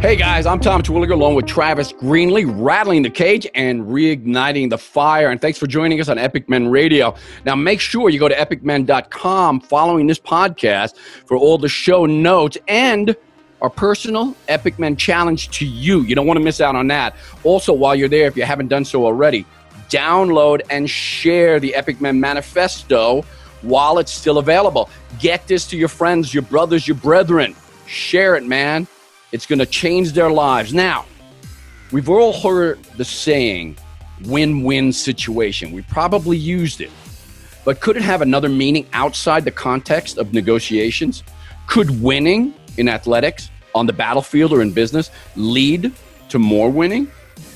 Hey guys, I'm Tom Terwilliger along with Travis Greenlee, rattling the cage and reigniting the fire. And thanks for joining us on Epic Men Radio. Now, make sure you go to epicmen.com following this podcast for all the show notes and our personal Epic Men challenge to you. You don't want to miss out on that. Also, while you're there, if you haven't done so already, download and share the Epic Men Manifesto while it's still available. Get this to your friends, your brothers, your brethren. Share it, man. It's going to change their lives. Now, we've all heard the saying win win situation. We probably used it. But could it have another meaning outside the context of negotiations? Could winning in athletics, on the battlefield, or in business lead to more winning?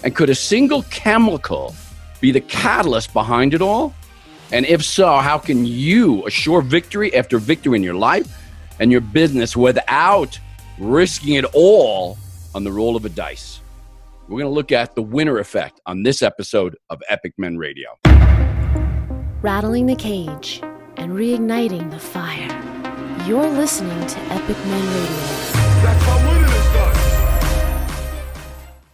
And could a single chemical be the catalyst behind it all? And if so, how can you assure victory after victory in your life and your business without risking it all on the roll of a dice. We're going to look at the winner effect on this episode of Epic Men Radio. Rattling the cage and reigniting the fire. You're listening to Epic Men Radio. That's how winning is done.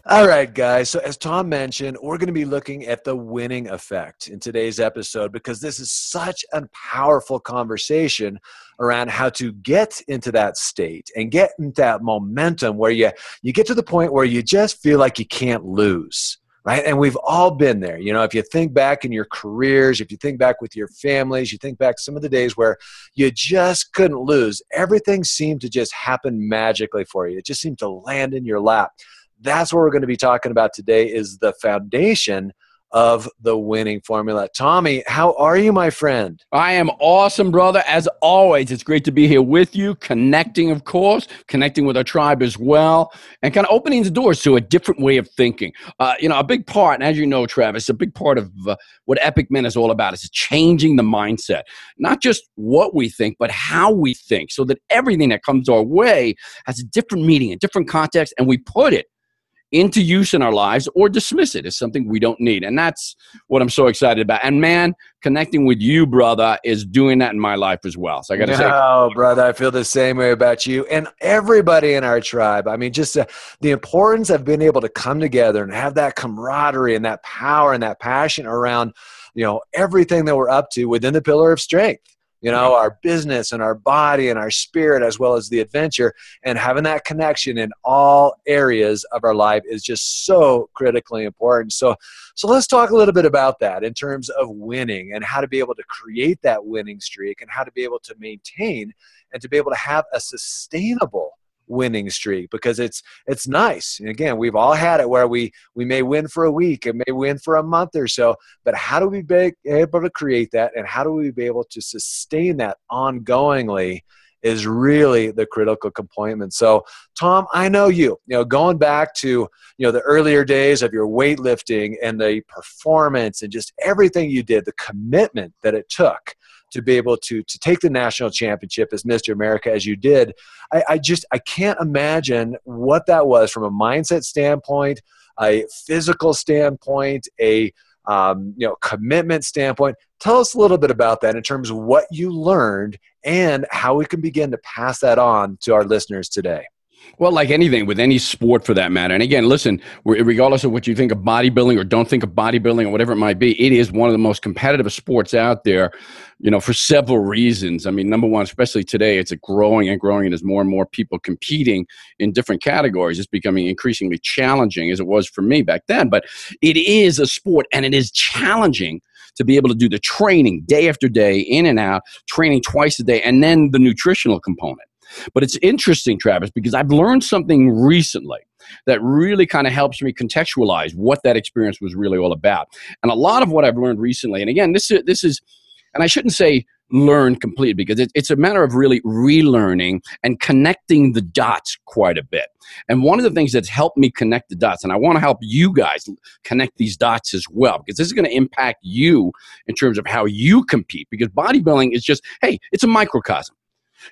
All right, guys. So, as Tom mentioned, we're going to be looking at the winning effect in today's episode because this is such a powerful conversation around how to get into that state and get into that momentum where you, you get to the point where you just feel like you can't lose right? And we've all been there. You know, if you think back in your careers, if you think back with your families, you think back some of the days where you just couldn't lose. Everything seemed to just happen magically for you. It just seemed to land in your lap that's what we're going to be talking about today is the foundation of the winning formula. Tommy, how are you, my friend? I am awesome, brother. As always, it's great to be here with you, connecting, of course, connecting with our tribe as well, and kind of opening the doors to a different way of thinking. Uh, you know, a big part, and as you know, Travis, a big part of uh, what Epic Men is all about is changing the mindset, not just what we think, but how we think, so that everything that comes our way has a different meaning, a different context, and we put it into use in our lives or dismiss it as something we don't need. And that's what I'm so excited about. And man, connecting with you, brother, is doing that in my life as well. So I got to say, oh, brother, I feel the same way about you and everybody in our tribe. I mean, just uh, the importance of being able to come together and have that camaraderie and that power and that passion around, you know, everything that we're up to within the pillar of strength you know our business and our body and our spirit as well as the adventure. And having that connection in all areas of our life is just so critically important. So so let's talk a little bit about that in terms of winning and how to be able to create that winning streak and how to be able to maintain and to be able to have a sustainable winning streak because it's it's nice. And again, we've all had it where we we may win for a week and may win for a month or so, but how do we be able to create that and how do we be able to sustain that ongoingly? is really the critical component. So, Tom, I know you. You know, going back to you know the earlier days of your weightlifting and the performance and just everything you did, the commitment that it took to be able to to take the national championship as Mr. America as you did. I, I just I can't imagine what that was from a mindset standpoint, a physical standpoint, a um, you know commitment standpoint. Tell us a little bit about that in terms of what you learned and how we can begin to pass that on to our listeners today. Well, like anything with any sport for that matter. And again, listen, regardless of what you think of bodybuilding or don't think of bodybuilding or whatever it might be, it is one of the most competitive sports out there, you know, for several reasons. I mean, number one, especially today, it's growing and growing, and as more and more people competing in different categories, it's becoming increasingly challenging as it was for me back then. But it is a sport and it is challenging to be able to do the training day after day, in and out, training twice a day, and then the nutritional component. But it's interesting, Travis, because I've learned something recently that really kind of helps me contextualize what that experience was really all about. And a lot of what I've learned recently, and again, this is this is, and I shouldn't say learn completely because it, it's a matter of really relearning and connecting the dots quite a bit. And one of the things that's helped me connect the dots, and I want to help you guys connect these dots as well, because this is going to impact you in terms of how you compete. Because bodybuilding is just, hey, it's a microcosm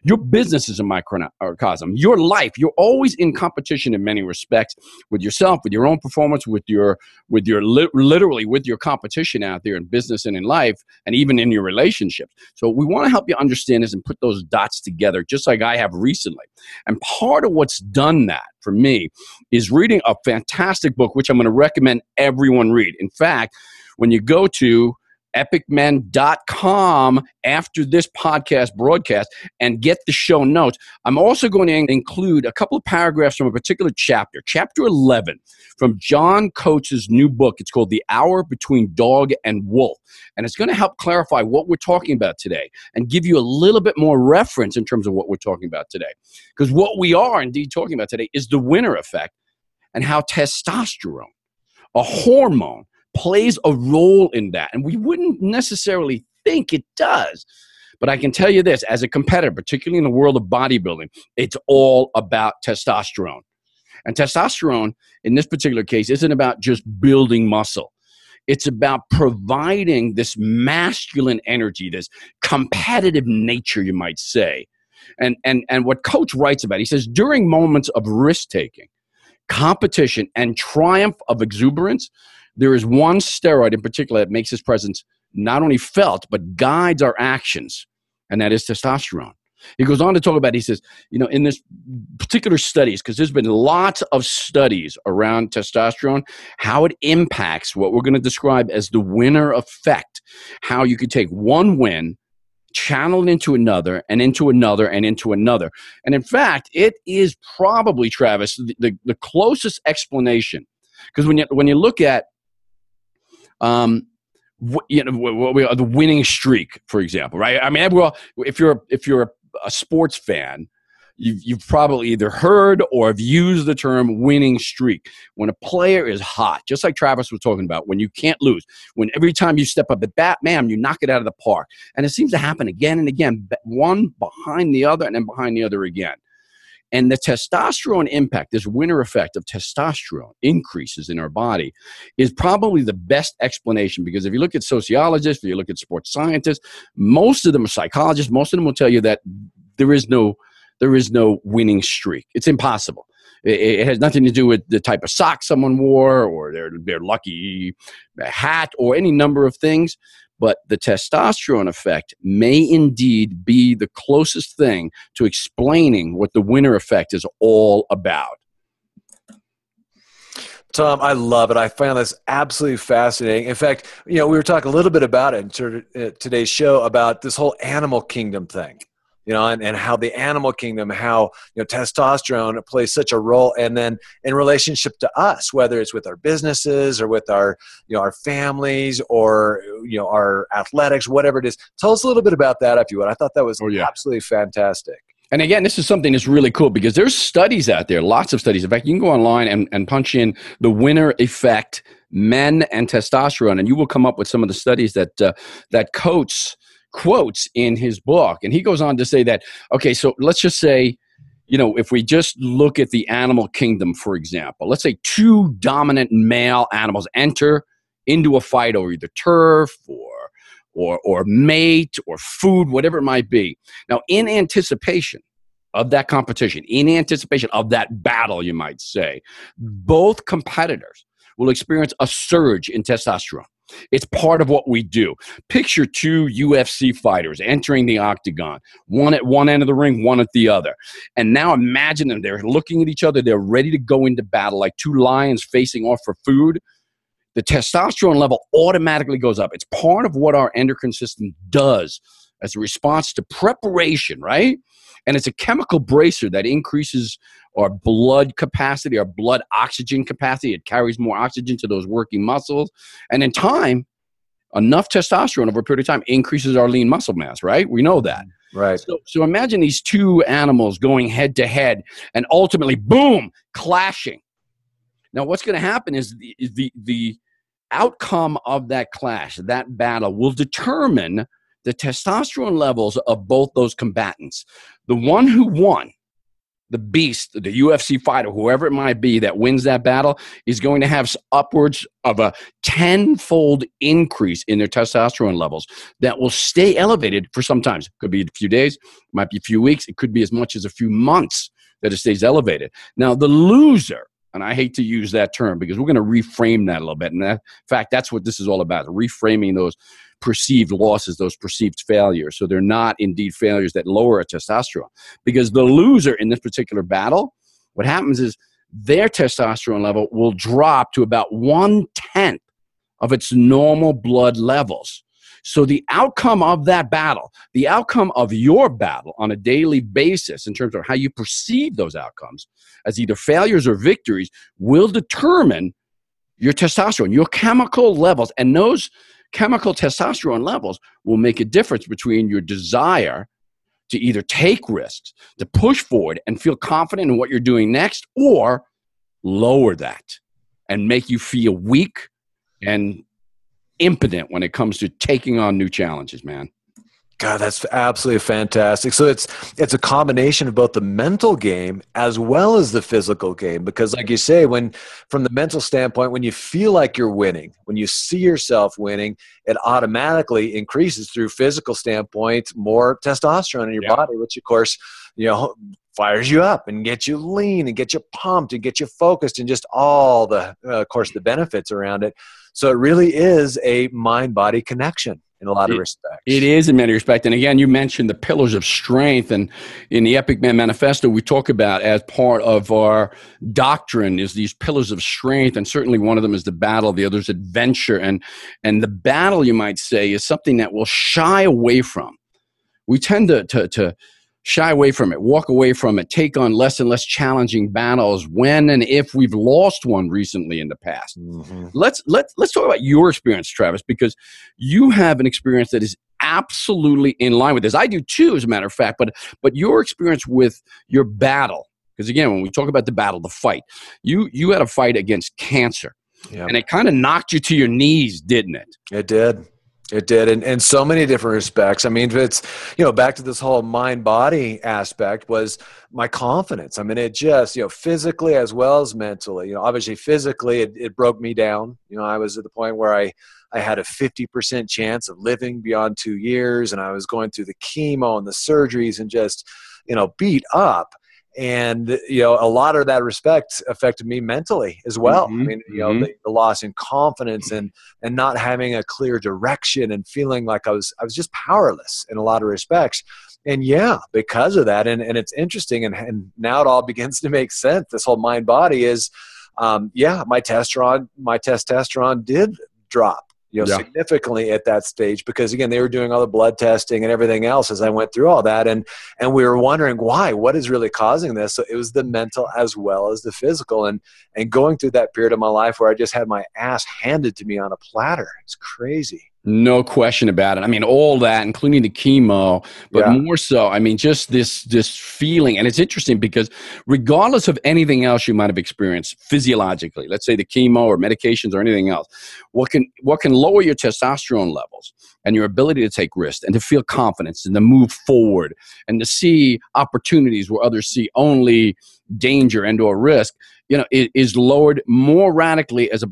Your business is a microcosm. Your life, you're always in competition in many respects with yourself, with your own performance, with your, with your li- literally with your competition out there in business and in life, and even in your relationships. So we want to help you understand this and put those dots together, just like I have recently. And part of what's done that for me is reading a fantastic book, which I'm going to recommend everyone read. In fact, when you go to epicmen.com after this podcast broadcast and get the show notes. I'm also going to include a couple of paragraphs from a particular chapter, chapter 11 from John Coates's new book. It's called The Hour Between Dog and Wolf. And it's going to help clarify what we're talking about today and give you a little bit more reference in terms of what we're talking about today. Because what we are indeed talking about today is the winner effect and how testosterone, a hormone, plays a role in that. And we wouldn't necessarily think it does. But I can tell you this as a competitor, particularly in the world of bodybuilding, it's all about testosterone. And testosterone, in this particular case, isn't about just building muscle. It's about providing this masculine energy, this competitive nature, you might say. And, and, and what Coates writes about, he says, during moments of risk taking, competition, and triumph of exuberance, there is one steroid in particular that makes his presence not only felt, but guides our actions, and that is testosterone. He goes on to talk about, he says, you know, in this particular studies, because there's been lots of studies around testosterone, how it impacts what we're going to describe as the winner effect, how you could take one win, channel it into another, and into another, and into another. And in fact, it is probably, Travis, the, the, the closest explanation. Because when you, when you look at um, you know, the winning streak, for example, right? I mean, well, if you're if you're a sports fan, you've, you've probably either heard or have used the term winning streak. When a player is hot, just like Travis was talking about, when you can't lose, when every time you step up at bat, man, you knock it out of the park. And it seems to happen again and again, one behind the other and then behind the other again. And the testosterone impact, this winner effect of testosterone increases in our body, is probably the best explanation because if you look at sociologists, if you look at sports scientists, most of them are psychologists, most of them will tell you that there is no there is no winning streak. It's impossible. It, has nothing to do with the type of socks someone wore or their, their lucky hat or any number of things. But the testosterone effect may indeed be the closest thing to explaining what the winner effect is all about. Tom, I love it. I found this absolutely fascinating. In fact, you know, we were talking a little bit about it in uh, today's show about this whole animal kingdom thing you know, and, and how the animal kingdom, how, you know, testosterone plays such a role. And then in relationship to us, whether it's with our businesses or with our, you know, our families or, you know, our athletics, whatever it is. Tell us a little bit about that, if you would. I thought that was oh, yeah. absolutely fantastic. And again, this is something that's really cool because there's studies out there, lots of studies. In fact, you can go online and, and punch in the winner effect, men and testosterone, and you will come up with some of the studies that uh, that Coates quotes in his book. And he goes on to say that, okay, so let's just say, you know, if we just look at the animal kingdom, for example, let's say two dominant male animals enter into a fight over either turf or or, or mate or food, whatever it might be. Now, in anticipation of that competition, in anticipation of that battle, you might say, both competitors will experience a surge in testosterone. It's part of what we do. Picture two UFC fighters entering the octagon, one at one end of the ring, one at the other. And now imagine them. They're looking at each other. They're ready to go into battle like two lions facing off for food. The testosterone level automatically goes up. It's part of what our endocrine system does as a response to preparation, right? And it's a chemical bracer that increases our blood capacity, our blood oxygen capacity. It carries more oxygen to those working muscles. And in time, enough testosterone over a period of time increases our lean muscle mass, right? We know that. Right. So, so imagine these two animals going head to head and ultimately, boom, clashing. Now, what's going to happen is the, the, the outcome of that clash, that battle, will determine the testosterone levels of both those combatants. The one who won the beast, the UFC fighter, whoever it might be that wins that battle, is going to have upwards of a tenfold increase in their testosterone levels that will stay elevated for some times. Could be a few days, might be a few weeks, it could be as much as a few months that it stays elevated. Now, the loser, and I hate to use that term because we're going to reframe that a little bit. And that, in fact, that's what this is all about reframing those perceived losses, those perceived failures. So they're not indeed failures that lower a testosterone. Because the loser in this particular battle, what happens is their testosterone level will drop to about one tenth of its normal blood levels. So the outcome of that battle, the outcome of your battle on a daily basis in terms of how you perceive those outcomes as either failures or victories will determine your testosterone, your chemical levels. And those chemical testosterone levels will make a difference between your desire to either take risks, to push forward and feel confident in what you're doing next, or lower that and make you feel weak and impotent when it comes to taking on new challenges, man. God, that's absolutely fantastic. So it's it's a combination of both the mental game as well as the physical game because like you say when from the mental standpoint when you feel like you're winning, when you see yourself winning, it automatically increases through physical standpoint more testosterone in your yeah. body which of course, you know, fires you up and gets you lean and get you pumped and get you focused and just all the uh, of course the benefits around it. So it really is a mind body connection in a lot of respects. It is in many respects. And again, you mentioned the pillars of strength. And in the Epic Man Manifesto, we talk about as part of our doctrine is these pillars of strength. And certainly one of them is the battle, the other is adventure. And, and the battle, you might say, is something that we'll shy away from. We tend to, to, to shy away from it, walk away from it, take on less and less challenging battles when and if we've lost one recently in the past. Mm-hmm. Let's let's let's talk about your experience, Travis, because you have an experience that is absolutely in line with this. I do too, as a matter of fact, but but your experience with your battle, because again, when we talk about the battle, the fight, you you had a fight against cancer. Yep. And it kind of knocked you to your knees, didn't it? It did. It did, in, in so many different respects. I mean, it's you know back to this whole mind body aspect was my confidence. I mean, it just you know physically as well as mentally. You know, obviously physically, it, it broke me down. You know, I was at the point where I I had a fifty percent chance of living beyond two years, and I was going through the chemo and the surgeries and just you know beat up and you know a lot of that respect affected me mentally as well mm-hmm. i mean you know mm-hmm. the, the, loss in confidence and and not having a clear direction and feeling like i was i was just powerless in a lot of respects and yeah because of that and, and it's interesting and, and now it all begins to make sense this whole mind body is um, yeah my testosterone my testosterone did drop you know, yeah. significantly at that stage because again, they were doing all the blood testing and everything else as I went through all that. And, and we were wondering why, what is really causing this? So it was the mental as well as the physical and, and going through that period of my life where I just had my ass handed to me on a platter. It's crazy. No question about it. I mean, all that, including the chemo, but yeah. more so, I mean, just this this feeling. And it's interesting because regardless of anything else you might have experienced physiologically, let's say the chemo or medications or anything else, what can what can lower your testosterone levels and your ability to take risks and to feel confidence and to move forward and to see opportunities where others see only danger and or risk, you know, is lowered more radically as a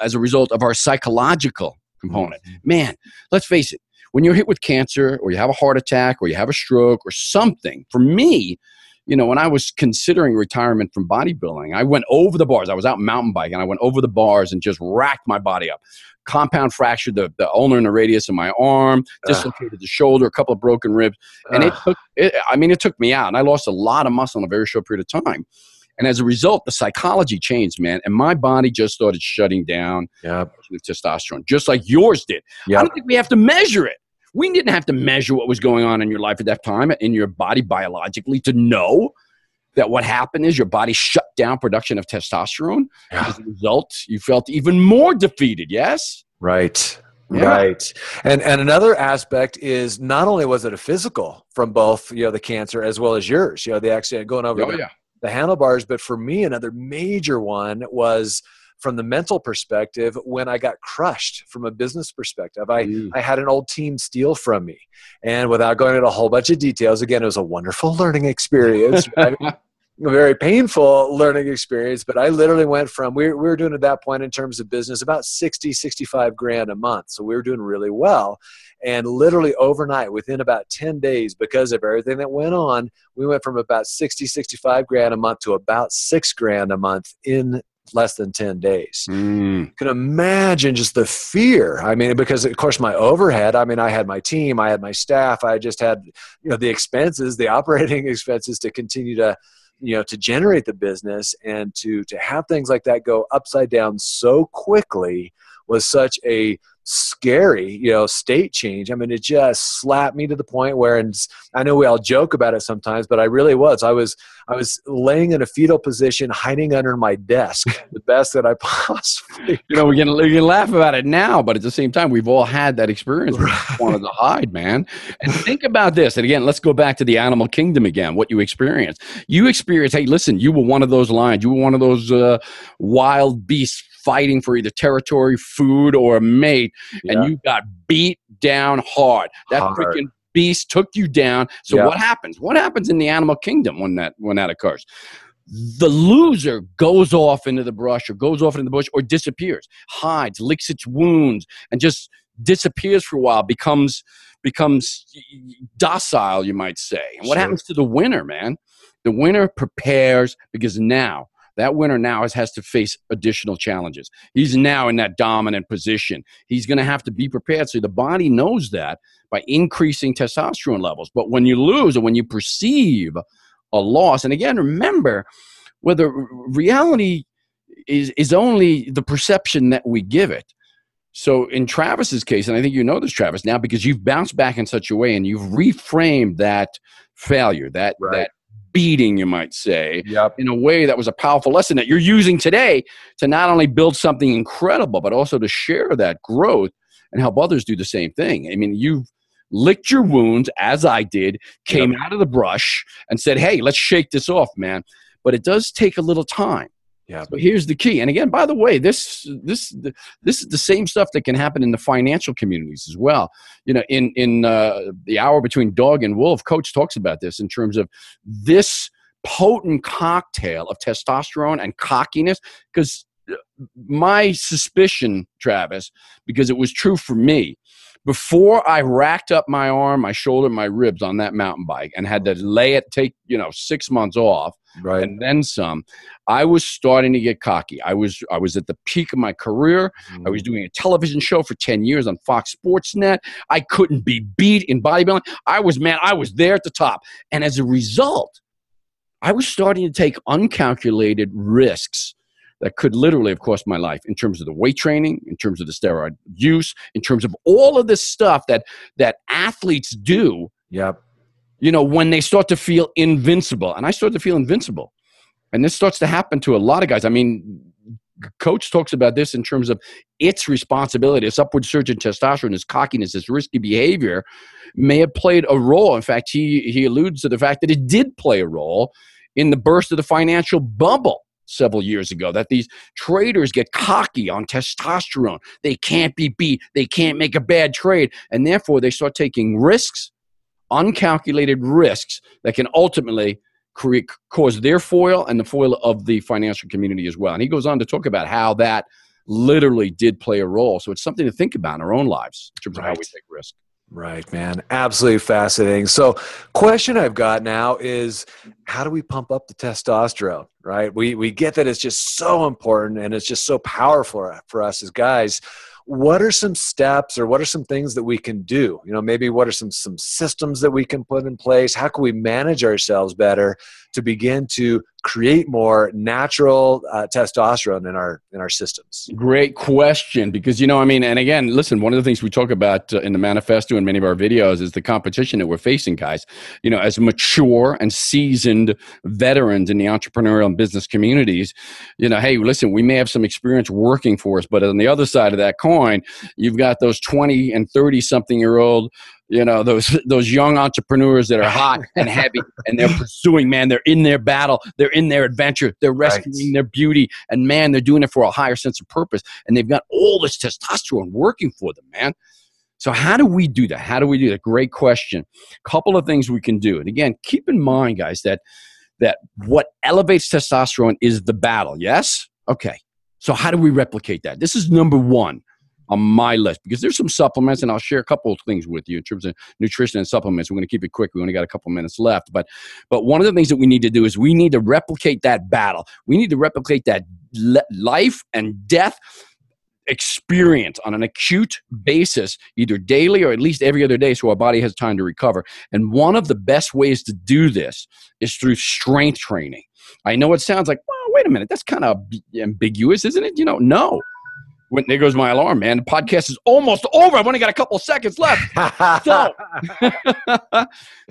as a result of our psychological component. Mm-hmm. Man, let's face it, when you're hit with cancer or you have a heart attack or you have a stroke or something, for me, you know, when I was considering retirement from bodybuilding, I went over the bars. I was out mountain biking I went over the bars and just racked my body up. Compound fractured the, the ulnar and the radius of my arm, dislocated uh. the shoulder, a couple of broken ribs. And uh. it took, it, I mean, it took me out. And I lost a lot of muscle in a very short period of time. And as a result, the psychology changed, man. And my body just started shutting down yep. with testosterone, just like yours did. Yep. I don't think we have to measure it. We didn't have to measure what was going on in your life at that time, in your body biologically, to know that what happened is your body shut down production of testosterone. Yeah. As a result, you felt even more defeated, yes? Right. Yeah. Right. And and another aspect is not only was it a physical from both, you know, the cancer as well as yours, you know, the accident going over oh, the, yeah the handlebars. But for me, another major one was from the mental perspective when I got crushed from a business perspective. I, mm. I had an old team steal from me. And without going into a whole bunch of details, again, it was a wonderful learning experience. very painful learning experience. But I literally went from we, we were doing at that point in terms of business about 60, 65 grand a month. So we were doing really well. And literally overnight, within about 10 days, because of everything that went on, we went from about 60, 65 grand a month to about six grand a month in less than 10 days. Mm. You can imagine just the fear. I mean, because of course my overhead, I mean, I had my team, I had my staff, I just had, you know, the expenses, the operating expenses to continue to, you know, to generate the business and to, to have things like that go upside down so quickly was such a scary, you know, state change. I mean, it just slapped me to the point where, and I know we all joke about it sometimes, but I really was. I was, I was laying in a fetal position, hiding under my desk, the best that I possibly. You know, we can we can laugh about it now, but at the same time, we've all had that experience. We wanted to hide, man. And think about this. And again, let's go back to the animal kingdom again. What you experienced. You experienced. Hey, listen, you were one of those lions. You were one of those uh, wild beasts fighting for either territory, food, or a mate, yeah. and you got beat down hard. That hard. freaking beast took you down. So yeah. what happens? What happens in the animal kingdom when that when that occurs? The loser goes off into the brush or goes off into the bush or disappears, hides, licks its wounds, and just disappears for a while, becomes becomes docile, you might say. And what sure. happens to the winner, man? The winner prepares because now that winner now has, has to face additional challenges. He's now in that dominant position. He's going to have to be prepared. So the body knows that by increasing testosterone levels. But when you lose or when you perceive a loss, and again, remember, whether reality is, is only the perception that we give it. So in Travis's case, and I think you know this, Travis, now because you've bounced back in such a way and you've reframed that failure, that right. that beating, you might say, yep. in a way that was a powerful lesson that you're using today to not only build something incredible, but also to share that growth and help others do the same thing. I mean, you've licked your wounds, as I did, came yep. out of the brush and said, hey, let's shake this off, man. But it does take a little time. Yeah. So here's the key. And again, by the way, this this this is the same stuff that can happen in the financial communities as well. You know, in in uh, the hour between dog and wolf, Coates talks about this in terms of this potent cocktail of testosterone and cockiness. Because my suspicion, Travis, because it was true for me, before I racked up my arm, my shoulder, my ribs on that mountain bike and had to lay it, take, you know, six months off right. and then some, I was starting to get cocky. I was, I was at the peak of my career. Mm. I was mm-hmm. doing a television show for 10 years on Fox Sports Net. I couldn't be beat in bodybuilding. I was, man, I was there at the top. And as a result, I was starting to take uncalculated risks that could literally have cost my life in terms of the weight training, in terms of the steroid use, in terms of all of this stuff that that athletes do. Yep. You know, when they start to feel invincible, and I started to feel invincible, and this starts to happen to a lot of guys. I mean, Coates talks about this in terms of its responsibility, its upward surge in testosterone, its cockiness, its risky behavior may have played a role. In fact, he he alludes to the fact that it did play a role in the burst of the financial bubble several years ago that these traders get cocky on testosterone. They can't be beat, they can't make a bad trade, and therefore they start taking risks, uncalculated risks that can ultimately create cause their foil and the foil of the financial community as well. And he goes on to talk about how that literally did play a role. So it's something to think about in our own lives in terms right. of how we take risk. Right, man. Absolutely fascinating. So, question I've got now is how do we pump up the testosterone, right? We we get that it's just so important and it's just so powerful for us as guys. What are some steps or what are some things that we can do? You know, maybe what are some some systems that we can put in place? How can we manage ourselves better to begin to create more natural uh, testosterone in our in our systems? Great question, because you know, I mean, and again, listen, one of the things we talk about uh, in the manifesto and many of our videos is the competition that we're facing, guys. You know, as mature and seasoned veterans in the entrepreneurial and business communities, you know, hey, listen, we may have some experience working for us, but on the other side of that coin, you've got those twenty and thirty something year old you know those those young entrepreneurs that are hot and heavy and they're pursuing man they're in their battle they're in their adventure they're rescuing right. their beauty and man they're doing it for a higher sense of purpose and they've got all this testosterone working for them man so how do we do that how do we do that great question couple of things we can do and again keep in mind guys that that what elevates testosterone is the battle. Yes? Okay. So, how do we replicate that? This is number one on my list because there's some supplements, and I'll share a couple of things with you in terms of nutrition and supplements. We're going to keep it quick. We only got a couple minutes left, but but one of the things that we need to do is we need to replicate that battle. We need to replicate that le- life and death experience on an acute basis, either daily or at least every other day, so our body has time to recover. And one of the best ways to do this is through strength training. I know it sounds like, well, wait a minute, that's kind of ambiguous, isn't it? You know, no when there goes my alarm, man. The podcast is almost over. I've only got a couple seconds left. so,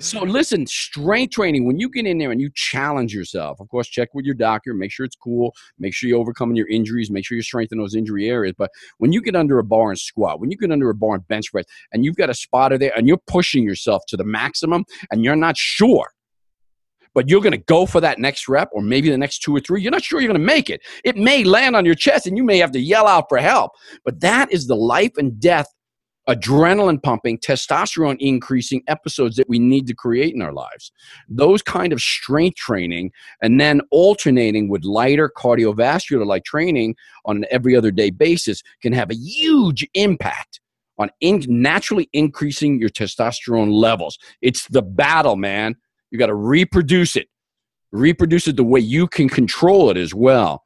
so listen, strength training, when you get in there and you challenge yourself, of course, check with your doctor, make sure it's cool, make sure you're overcoming your injuries, make sure you strengthen those injury areas. But when you get under a bar and squat, when you get under a bar and bench press, and you've got a spotter there and you're pushing yourself to the maximum and you're not sure but you're going to go for that next rep or maybe the next two or three. You're not sure you're going to make it. It may land on your chest and you may have to yell out for help. But that is the life and death, adrenaline pumping, testosterone increasing episodes that we need to create in our lives. Those kind of strength training and then alternating with lighter cardiovascular like training on an every other day basis can have a huge impact on in naturally increasing your testosterone levels. It's the battle, man. You got to reproduce it, reproduce it the way you can control it as well.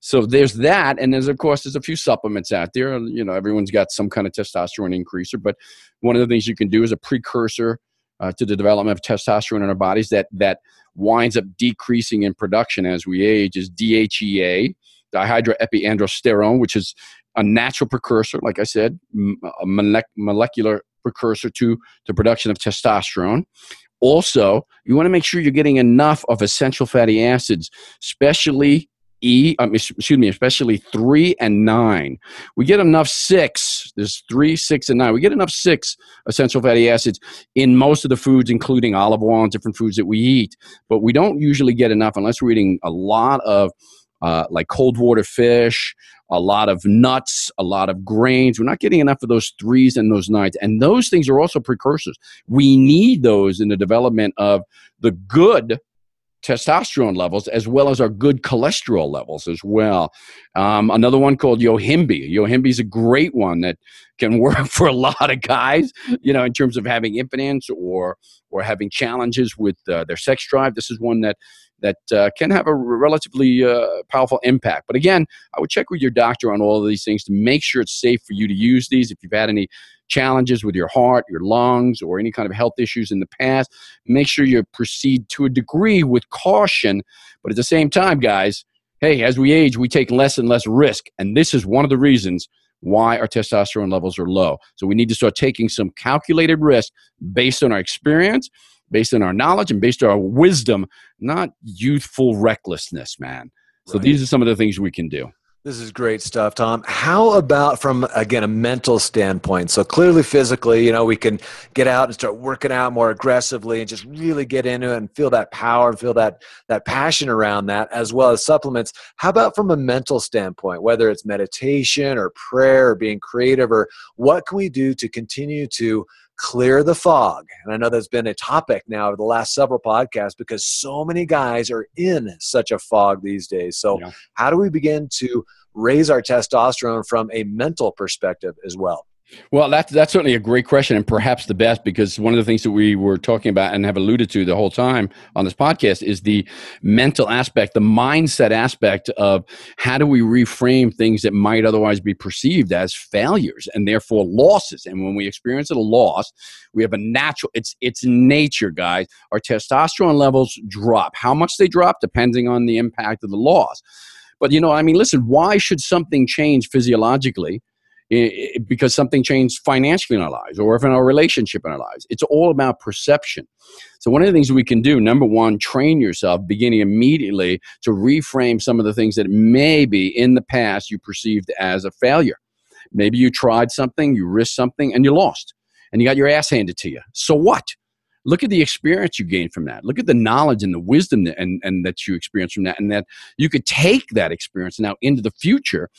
So there's that, and there's of course there's a few supplements out there. You know, everyone's got some kind of testosterone increaser, but one of the things you can do is a precursor uh, to the development of testosterone in our bodies that that winds up decreasing in production as we age is DHEA, dihydroepiandrosterone, which is a natural precursor, like I said, a molecular precursor to the production of testosterone. Also, you want to make sure you're getting enough of essential fatty acids, especially E, um, excuse me, especially three and nine. We get enough six. There's three, six, and nine. We get enough six essential fatty acids in most of the foods, including olive oil and different foods that we eat. But we don't usually get enough unless we're eating a lot of uh, like cold water fish, a lot of nuts, a lot of grains. We're not getting enough of those threes and those nines. And those things are also precursors. We need those in the development of the good testosterone levels as well as our good cholesterol levels as well. Um, another one called Yohimbe. Yohimbe is a great one that can work for a lot of guys, you know, in terms of having impotence or or having challenges with uh, their sex drive. This is one that that uh, can have a relatively uh, powerful impact. But again, I would check with your doctor on all of these things to make sure it's safe for you to use these. If you've had any challenges with your heart, your lungs, or any kind of health issues in the past, make sure you proceed to a degree with caution. But at the same time, guys, hey, as we age, we take less and less risk. And this is one of the reasons why our testosterone levels are low. So we need to start taking some calculated risk based on our experience based on our knowledge and based on our wisdom, not youthful recklessness, man. So right. these are some of the things we can do. This is great stuff, Tom. How about from again a mental standpoint? So clearly, physically, you know, we can get out and start working out more aggressively and just really get into it and feel that power and feel that that passion around that, as well as supplements. How about from a mental standpoint? Whether it's meditation or prayer or being creative, or what can we do to continue to clear the fog. And I know that's been a topic now over the last several podcasts because so many guys are in such a fog these days. So, yeah. how do we begin to raise our testosterone from a mental perspective as well? Well, that's that's certainly a great question, and perhaps the best because one of the things that we were talking about and have alluded to the whole time on this podcast is the mental aspect, the mindset aspect of how do we reframe things that might otherwise be perceived as failures and therefore losses. And when we experience a loss, we have a natural. It's it's nature, guys. Our testosterone levels drop. How much they drop depending on the impact of the loss. But you know, I mean, listen. Why should something change physiologically? Because something changed financially in our lives or if in our relationship in our lives. It's all about perception. So, one of the things we can do, number one, train yourself beginning immediately to reframe some of the things that maybe in the past you perceived as a failure. Maybe you tried something, you risked something, and you lost, and you got your ass handed to you. So, what? look at the experience you gained from that look at the knowledge and the wisdom that, and, and that you experienced from that and that you could take that experience now into the future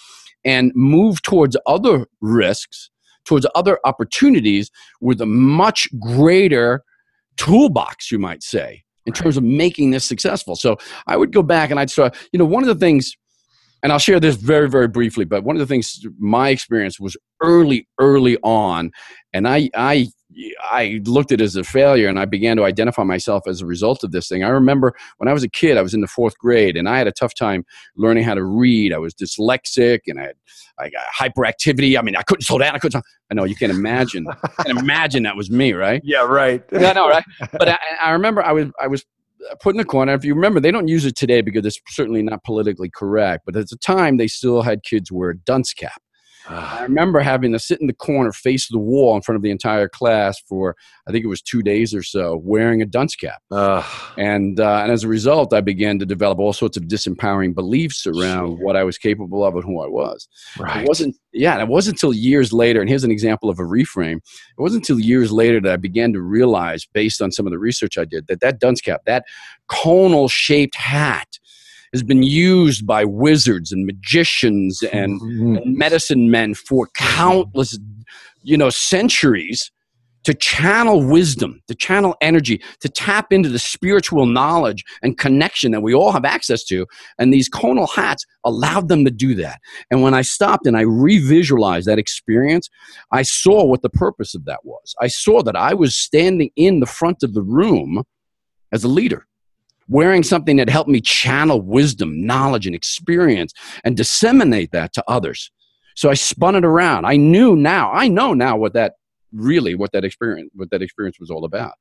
and move towards other risks, towards other opportunities with a much greater toolbox, you might say, in terms of making this successful. So I would go back and I'd start, you know, one of the things, and I'll share this very, very briefly, but one of the things my experience was early, early on, and I, I, I looked at it as a failure and I began to identify myself as a result of this thing. I remember when I was a kid, I was in the fourth grade and I had a tough time learning how to read. I was dyslexic and I had I got hyperactivity. I mean, I couldn't slow down. I couldn't. I know you can't imagine. can imagine that was me, right? Yeah, right. yeah, I know, right? But I, I remember I was I was put in the corner. If you remember, they don't use it today because it's certainly not politically correct. But at the time, they still had kids wear a dunce cap. I remember having to sit in the corner, face the wall in front of the entire class for I think it was two days or so, wearing a dunce cap. Uh, and uh, and as a result, I began to develop all sorts of disempowering beliefs around sure. what I was capable of and who I was. Right. It wasn't yeah, it wasn't until years later. And here's an example of a reframe. It wasn't until years later that I began to realize, based on some of the research I did, that that dunce cap, that conal shaped hat has been used by wizards and magicians and, mm-hmm. and medicine men for countless, you know, centuries to channel wisdom, to channel energy, to tap into the spiritual knowledge and connection that we all have access to. And these conal hats allowed them to do that. And when I stopped and I revisualized that experience, I saw what the purpose of that was. I saw that I was standing in the front of the room as a leader wearing something that helped me channel wisdom, knowledge, and experience and disseminate that to others. So I spun it around. I knew now, I know now what that really what that experience what that experience was all about.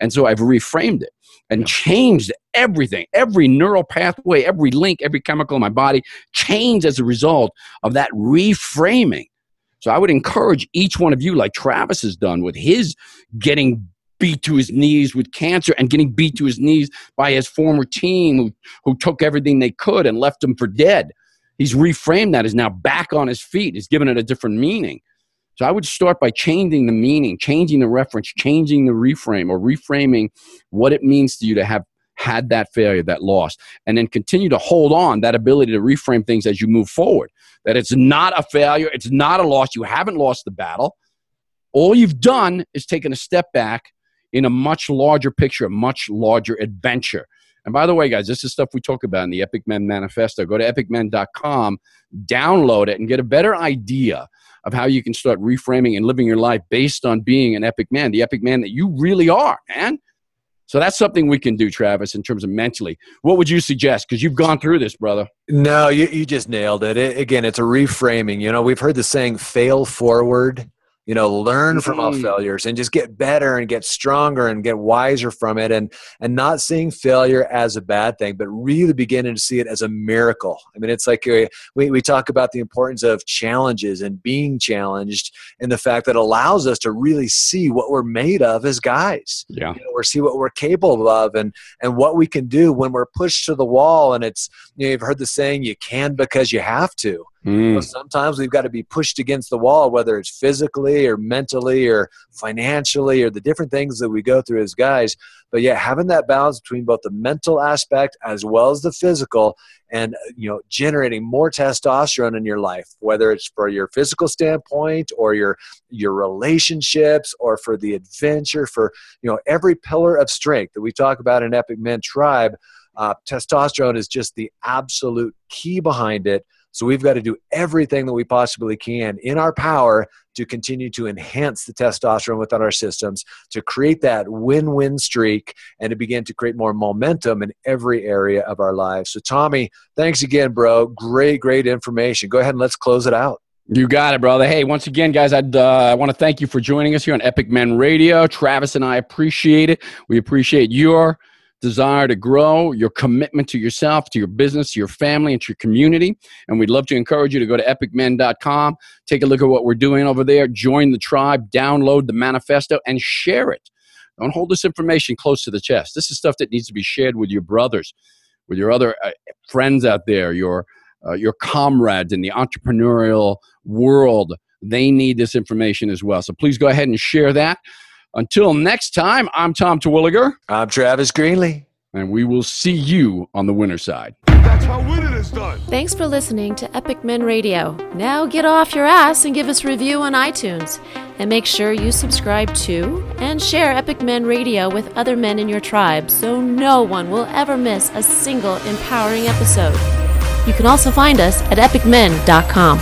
And so I've reframed it and changed everything, every neural pathway, every link, every chemical in my body changed as a result of that reframing. So I would encourage each one of you, like Travis has done with his getting beat to his knees with cancer and getting beat to his knees by his former team who, who took everything they could and left him for dead. He's reframed that, is now back on his feet, he's given it a different meaning. So I would start by changing the meaning, changing the reference, changing the reframe, or reframing what it means to you to have had that failure, that loss, and then continue to hold on that ability to reframe things as you move forward. That it's not a failure, it's not a loss, you haven't lost the battle. All you've done is taken a step back in a much larger picture, a much larger adventure. And by the way, guys, this is stuff we talk about in the Epic Men Manifesto. Go to epicmen.com, download it, and get a better idea of how you can start reframing and living your life based on being an epic man, the epic man that you really are, man. So that's something we can do, Travis, in terms of mentally. What would you suggest? Because you've gone through this, brother. No, you, you just nailed it. it. Again, it's a reframing. You know, we've heard the saying fail forward you know learn from mm-hmm. our failures and just get better and get stronger and get wiser from it and and not seeing failure as a bad thing but really beginning to see it as a miracle. I mean it's like uh, we, we talk about the importance of challenges and being challenged and the fact that allows us to really see what we're made of as guys. Yeah. You know, or see what we're capable of and and what we can do when we're pushed to the wall and it's you know you've heard the saying you can because you have to Mm. sometimes we've got to be pushed against the wall, whether it's physically or mentally or financially or the different things that we go through as guys. But yeah, having that balance between both the mental aspect as well as the physical and you know generating more testosterone in your life whether it's for your physical standpoint or your your relationships or for the adventure for you know every pillar of strength that we talk about in epic men tribe uh, testosterone is just the absolute key behind it so we've got to do everything that we possibly can in our power to continue to enhance the testosterone within our systems, to create that win win streak, and to begin to create more momentum in every area of our lives. So, Tommy, thanks again, bro. Great, great information. Go ahead and let's close it out. You got it, brother. Hey, once again, guys, I'd, uh, I want to thank you for joining us here on Epic Men Radio. Travis and I appreciate it. We appreciate your desire to grow, your commitment to yourself, to your business, to your family, and to your community. And we'd love to encourage you to go to epicmen.com, take a look at what we're doing over there, join the tribe, download the manifesto, and share it. Don't hold this information close to the chest. This is stuff that needs to be shared with your brothers, with your other uh, friends out there, your uh, your comrades in the entrepreneurial world. They need this information as well. So please go ahead and share that. Until next time, I'm Tom Terwilliger. I'm Travis Greenlee. and we will see you on the winner side. That's how winning is done. Thanks for listening to Epic Men Radio. Now get off your ass and give us a review on iTunes. And make sure you subscribe to and share Epic Men Radio with other men in your tribe so no one will ever miss a single empowering episode. You can also find us at epicmen.com.